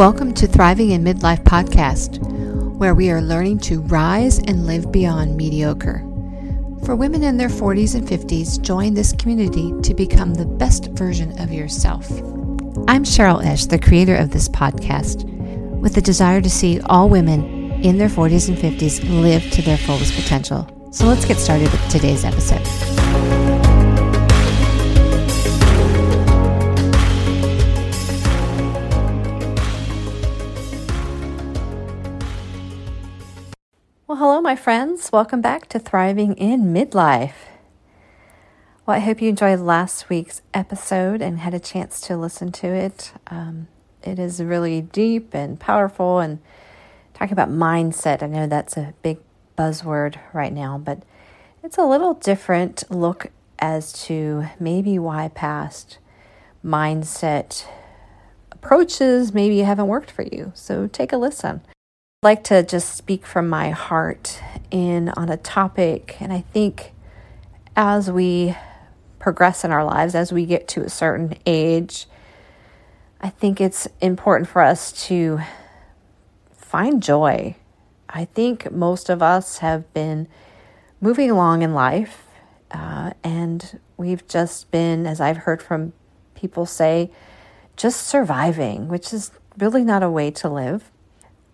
Welcome to Thriving in Midlife podcast, where we are learning to rise and live beyond mediocre. For women in their 40s and 50s, join this community to become the best version of yourself. I'm Cheryl Esch, the creator of this podcast, with the desire to see all women in their 40s and 50s live to their fullest potential. So let's get started with today's episode. My friends. Welcome back to Thriving in Midlife. Well, I hope you enjoyed last week's episode and had a chance to listen to it. Um, it is really deep and powerful and talking about mindset. I know that's a big buzzword right now, but it's a little different look as to maybe why past mindset approaches maybe haven't worked for you. So take a listen like to just speak from my heart in on a topic and I think as we progress in our lives as we get to a certain age I think it's important for us to find joy. I think most of us have been moving along in life uh, and we've just been as I've heard from people say just surviving, which is really not a way to live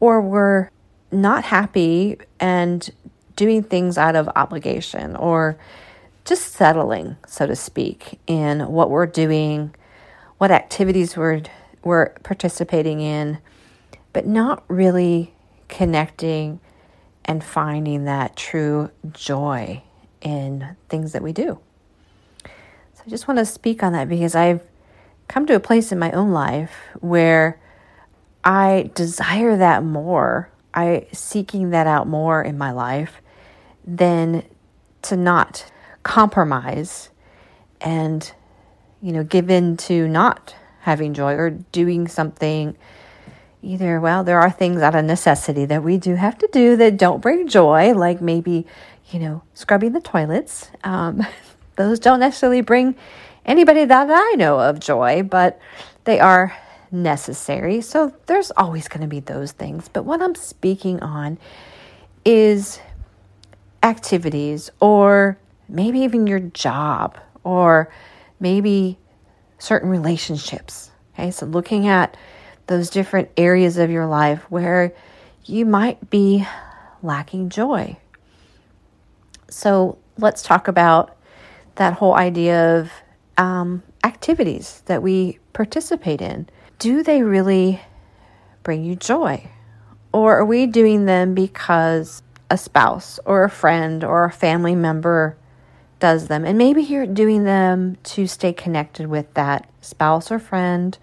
or we're not happy and doing things out of obligation or just settling, so to speak, in what we're doing, what activities we're, we're participating in, but not really connecting and finding that true joy in things that we do. So I just want to speak on that because I've come to a place in my own life where I desire that more. I seeking that out more in my life than to not compromise and you know give in to not having joy or doing something either well there are things out of necessity that we do have to do that don't bring joy like maybe you know scrubbing the toilets um, those don't necessarily bring anybody that i know of joy but they are necessary. So there's always going to be those things. But what I'm speaking on is activities or maybe even your job or maybe certain relationships. Okay, so looking at those different areas of your life where you might be lacking joy. So let's talk about that whole idea of um, activities that we participate in do they really bring you joy? Or are we doing them because a spouse or a friend or a family member does them? And maybe you're doing them to stay connected with that spouse or friend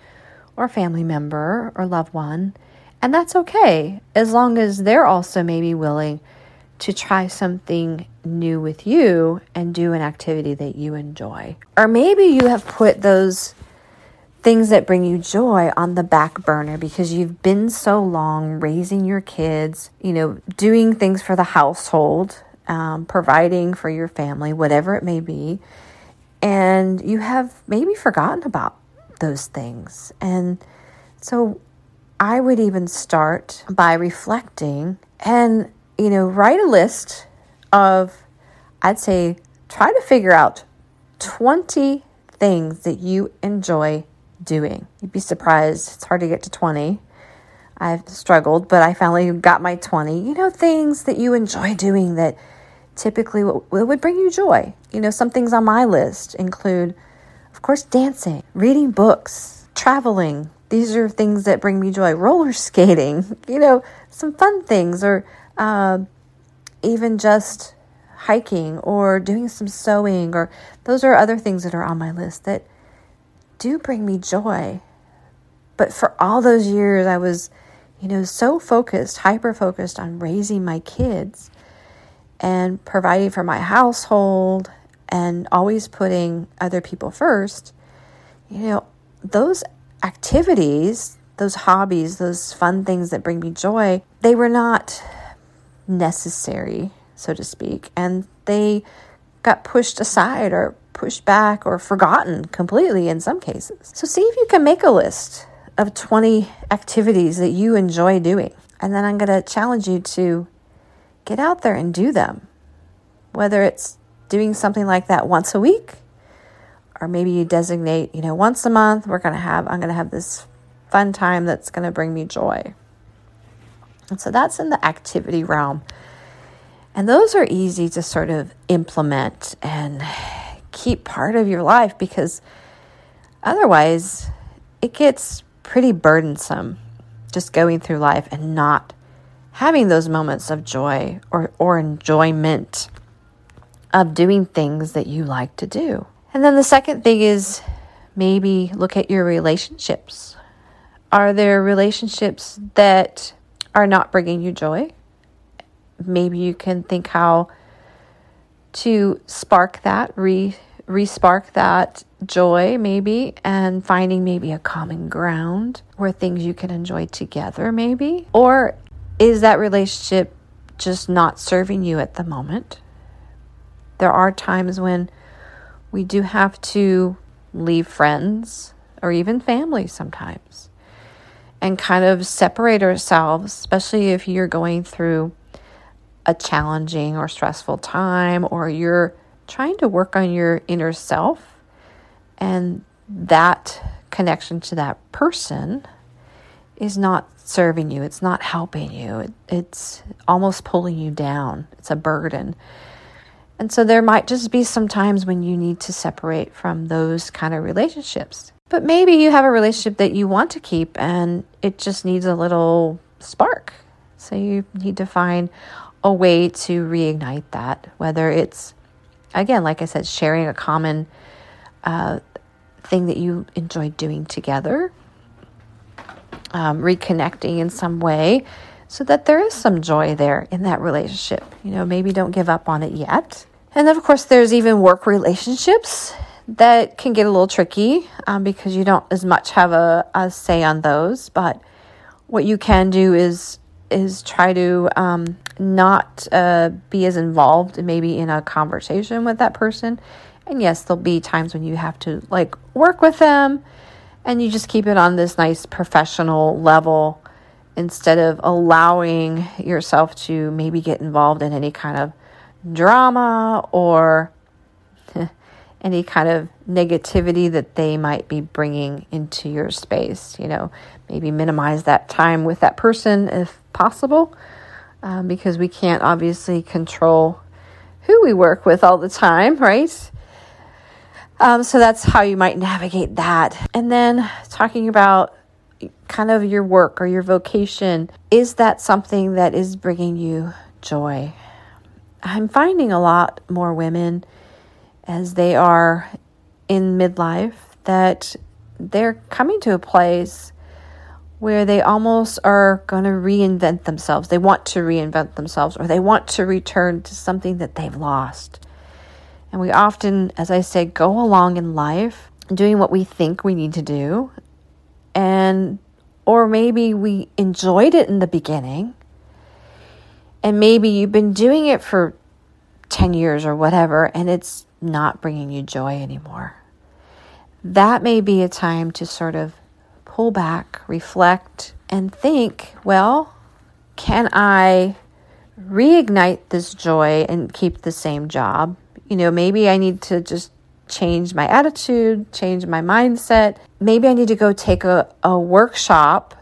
or family member or loved one. And that's okay as long as they're also maybe willing to try something new with you and do an activity that you enjoy. Or maybe you have put those things that bring you joy on the back burner because you've been so long raising your kids, you know, doing things for the household, um, providing for your family, whatever it may be. And you have maybe forgotten about those things. And so I would even start by reflecting and, you know, write a list of, I'd say, try to figure out 20 things that you enjoy doing. You'd be surprised. It's hard to get to 20. I've struggled, but I finally got my 20. You know, things that you enjoy doing that typically would bring you joy. You know, some things on my list include, of course, dancing, reading books, traveling. These are things that bring me joy. Roller skating, you know, some fun things, or uh, even just hiking or doing some sewing, or those are other things that are on my list that do bring me joy. But for all those years, I was, you know, so focused, hyper focused on raising my kids and providing for my household and always putting other people first. You know, those activities, those hobbies, those fun things that bring me joy, they were not necessary, so to speak. And they got pushed aside or pushed back or forgotten completely in some cases. So, see if you can make a list of 20 activities that you enjoy doing. And then I'm going to challenge you to get out there and do them. Whether it's doing something like that once a week, or maybe you designate, you know, once a month, we're going to have, I'm going to have this fun time that's going to bring me joy. And so that's in the activity realm. And those are easy to sort of implement and keep part of your life because otherwise it gets pretty burdensome just going through life and not having those moments of joy or, or enjoyment of doing things that you like to do. And then the second thing is maybe look at your relationships. Are there relationships that are not bringing you joy? Maybe you can think how to spark that, re respark that joy maybe and finding maybe a common ground where things you can enjoy together maybe? Or is that relationship just not serving you at the moment? There are times when we do have to leave friends or even family sometimes and kind of separate ourselves especially if you're going through a challenging or stressful time or you're trying to work on your inner self and that connection to that person is not serving you it's not helping you it, it's almost pulling you down it's a burden. And so there might just be some times when you need to separate from those kind of relationships. But maybe you have a relationship that you want to keep and it just needs a little spark. So you need to find a way to reignite that whether it's again, like I said, sharing a common uh, thing that you enjoy doing together, um, reconnecting in some way so that there is some joy there in that relationship. You know, maybe don't give up on it yet. And then, of course, there's even work relationships that can get a little tricky um, because you don't as much have a, a say on those. But what you can do is is try to um, not uh, be as involved maybe in a conversation with that person. And yes, there'll be times when you have to like work with them and you just keep it on this nice professional level instead of allowing yourself to maybe get involved in any kind of drama or any kind of negativity that they might be bringing into your space. You know, maybe minimize that time with that person if possible um, because we can't obviously control who we work with all the time, right? Um, so that's how you might navigate that. And then talking about kind of your work or your vocation, is that something that is bringing you joy? I'm finding a lot more women as they are in midlife that they're coming to a place where they almost are going to reinvent themselves. They want to reinvent themselves or they want to return to something that they've lost. And we often, as I say, go along in life doing what we think we need to do. And, or maybe we enjoyed it in the beginning. And maybe you've been doing it for 10 years or whatever, and it's not bringing you joy anymore. That may be a time to sort of pull back, reflect, and think well, can I reignite this joy and keep the same job? You know, maybe I need to just change my attitude, change my mindset. Maybe I need to go take a, a workshop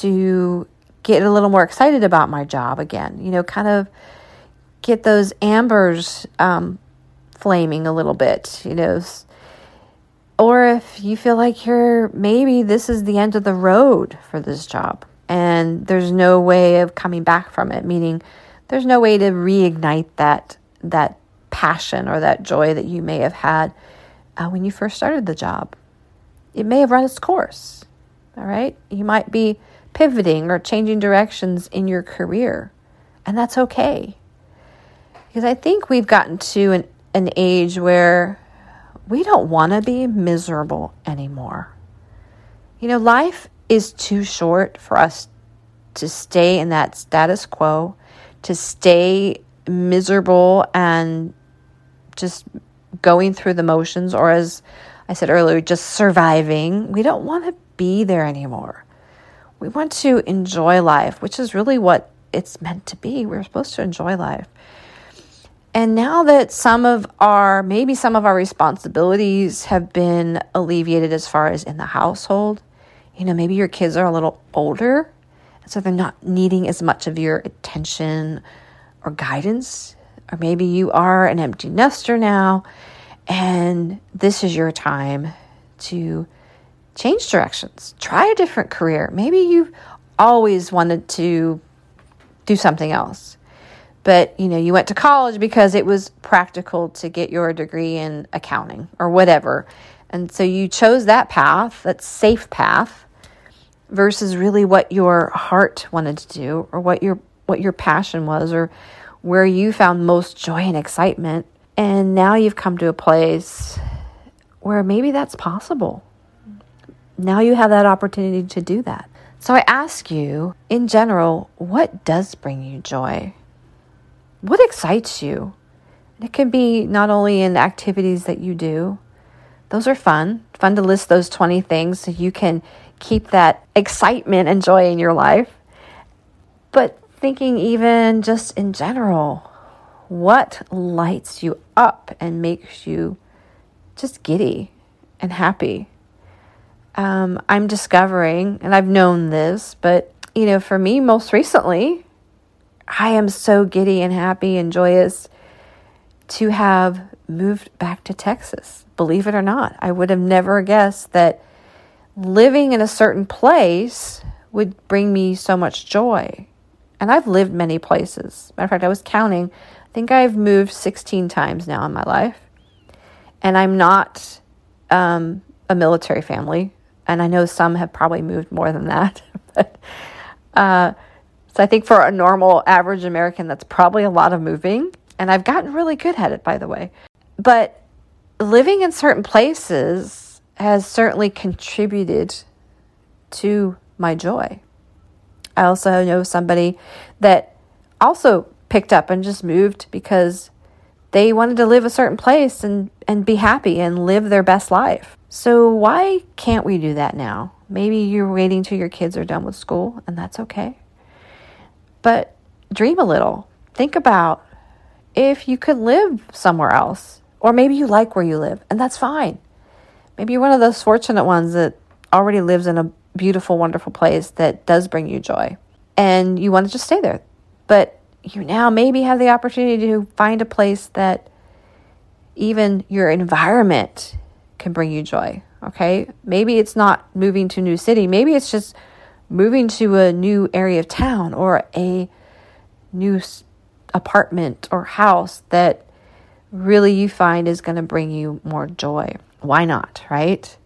to get a little more excited about my job again. You know, kind of get those ambers um, flaming a little bit, you know, or if you feel like you're maybe this is the end of the road for this job and there's no way of coming back from it, meaning there's no way to reignite that that passion or that joy that you may have had uh, when you first started the job. It may have run its course. All right? You might be pivoting or changing directions in your career, and that's okay. Because I think we've gotten to an, an age where we don't want to be miserable anymore. You know, life is too short for us to stay in that status quo, to stay miserable and just going through the motions, or as I said earlier, just surviving. We don't want to be there anymore. We want to enjoy life, which is really what it's meant to be. We're supposed to enjoy life. And now that some of our, maybe some of our responsibilities have been alleviated as far as in the household, you know, maybe your kids are a little older, so they're not needing as much of your attention or guidance. Or maybe you are an empty nester now, and this is your time to change directions, try a different career. Maybe you've always wanted to do something else but you know you went to college because it was practical to get your degree in accounting or whatever. And so you chose that path that safe path versus really what your heart wanted to do or what your what your passion was or where you found most joy and excitement. And now you've come to a place where maybe that's possible. Now you have that opportunity to do that. So i ask you in general what does bring you joy what excites you? It can be not only in the activities that you do, those are fun, fun to list those 20 things so you can keep that excitement and joy in your life. But thinking even just in general, what lights you up and makes you just giddy and happy? Um, I'm discovering, and I've known this, but you know, for me, most recently, I am so giddy and happy and joyous to have moved back to Texas. Believe it or not, I would have never guessed that living in a certain place would bring me so much joy. And I've lived many places. Matter of fact, I was counting. I think I've moved 16 times now in my life. And I'm not um, a military family. And I know some have probably moved more than that. but uh, so I think for a normal average American, that's probably a lot of moving. And I've gotten really good at it, by the way. But living in certain places has certainly contributed to my joy. I also know somebody that also picked up and just moved because they wanted to live a certain place and, and be happy and live their best life. So, why can't we do that now? Maybe you're waiting till your kids are done with school, and that's okay. But dream a little. Think about if you could live somewhere else, or maybe you like where you live, and that's fine. Maybe you're one of those fortunate ones that already lives in a beautiful, wonderful place that does bring you joy, and you want to just stay there. But you now maybe have the opportunity to find a place that even your environment can bring you joy. Okay. Maybe it's not moving to a new city. Maybe it's just moving to a new area of town or a new apartment or house that really you find is going to bring you more joy. Why not, right?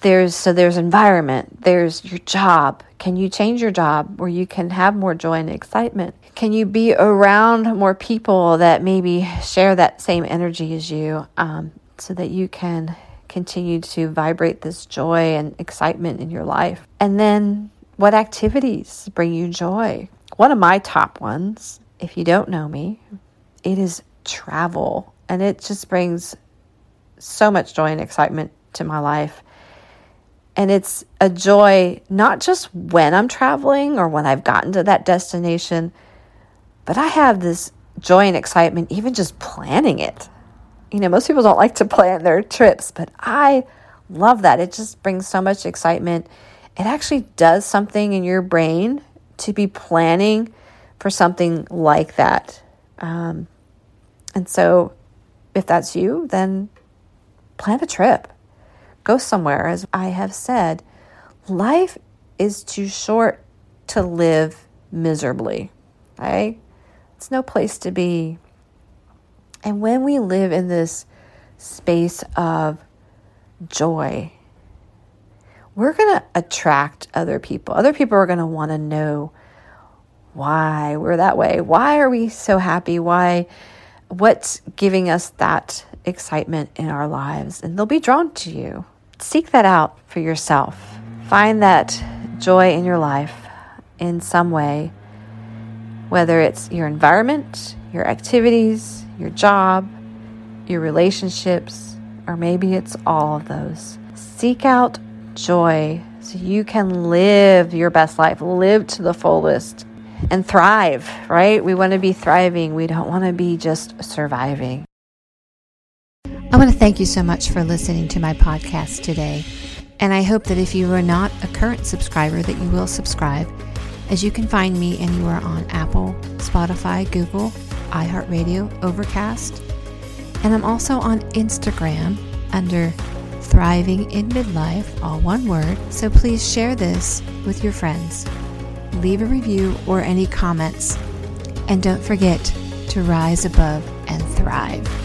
There's so there's environment, there's your job. Can you change your job where you can have more joy and excitement? Can you be around more people that maybe share that same energy as you um, so that you can continue to vibrate this joy and excitement in your life? And then what activities bring you joy? One of my top ones, if you don't know me, it is travel. And it just brings so much joy and excitement to my life. And it's a joy not just when I'm traveling or when I've gotten to that destination, but I have this joy and excitement even just planning it you know, most people don't like to plan their trips, but I love that. It just brings so much excitement. It actually does something in your brain to be planning for something like that. Um, and so, if that's you, then plan a trip. Go somewhere. As I have said, life is too short to live miserably. Right? It's no place to be. And when we live in this space of joy, we're going to attract other people. Other people are going to want to know why we're that way. Why are we so happy? Why? What's giving us that excitement in our lives? And they'll be drawn to you. Seek that out for yourself. Find that joy in your life in some way, whether it's your environment, your activities, your job, your relationships, or maybe it's all of those. Seek out joy so you can live your best life, live to the fullest, and thrive, right? We want to be thriving. We don't want to be just surviving. I want to thank you so much for listening to my podcast today. And I hope that if you are not a current subscriber, that you will subscribe, as you can find me anywhere on Apple, Spotify, Google, iHeartRadio, Overcast. And I'm also on Instagram under Thriving in Midlife, all one word. So please share this with your friends. Leave a review or any comments. And don't forget to rise above and thrive.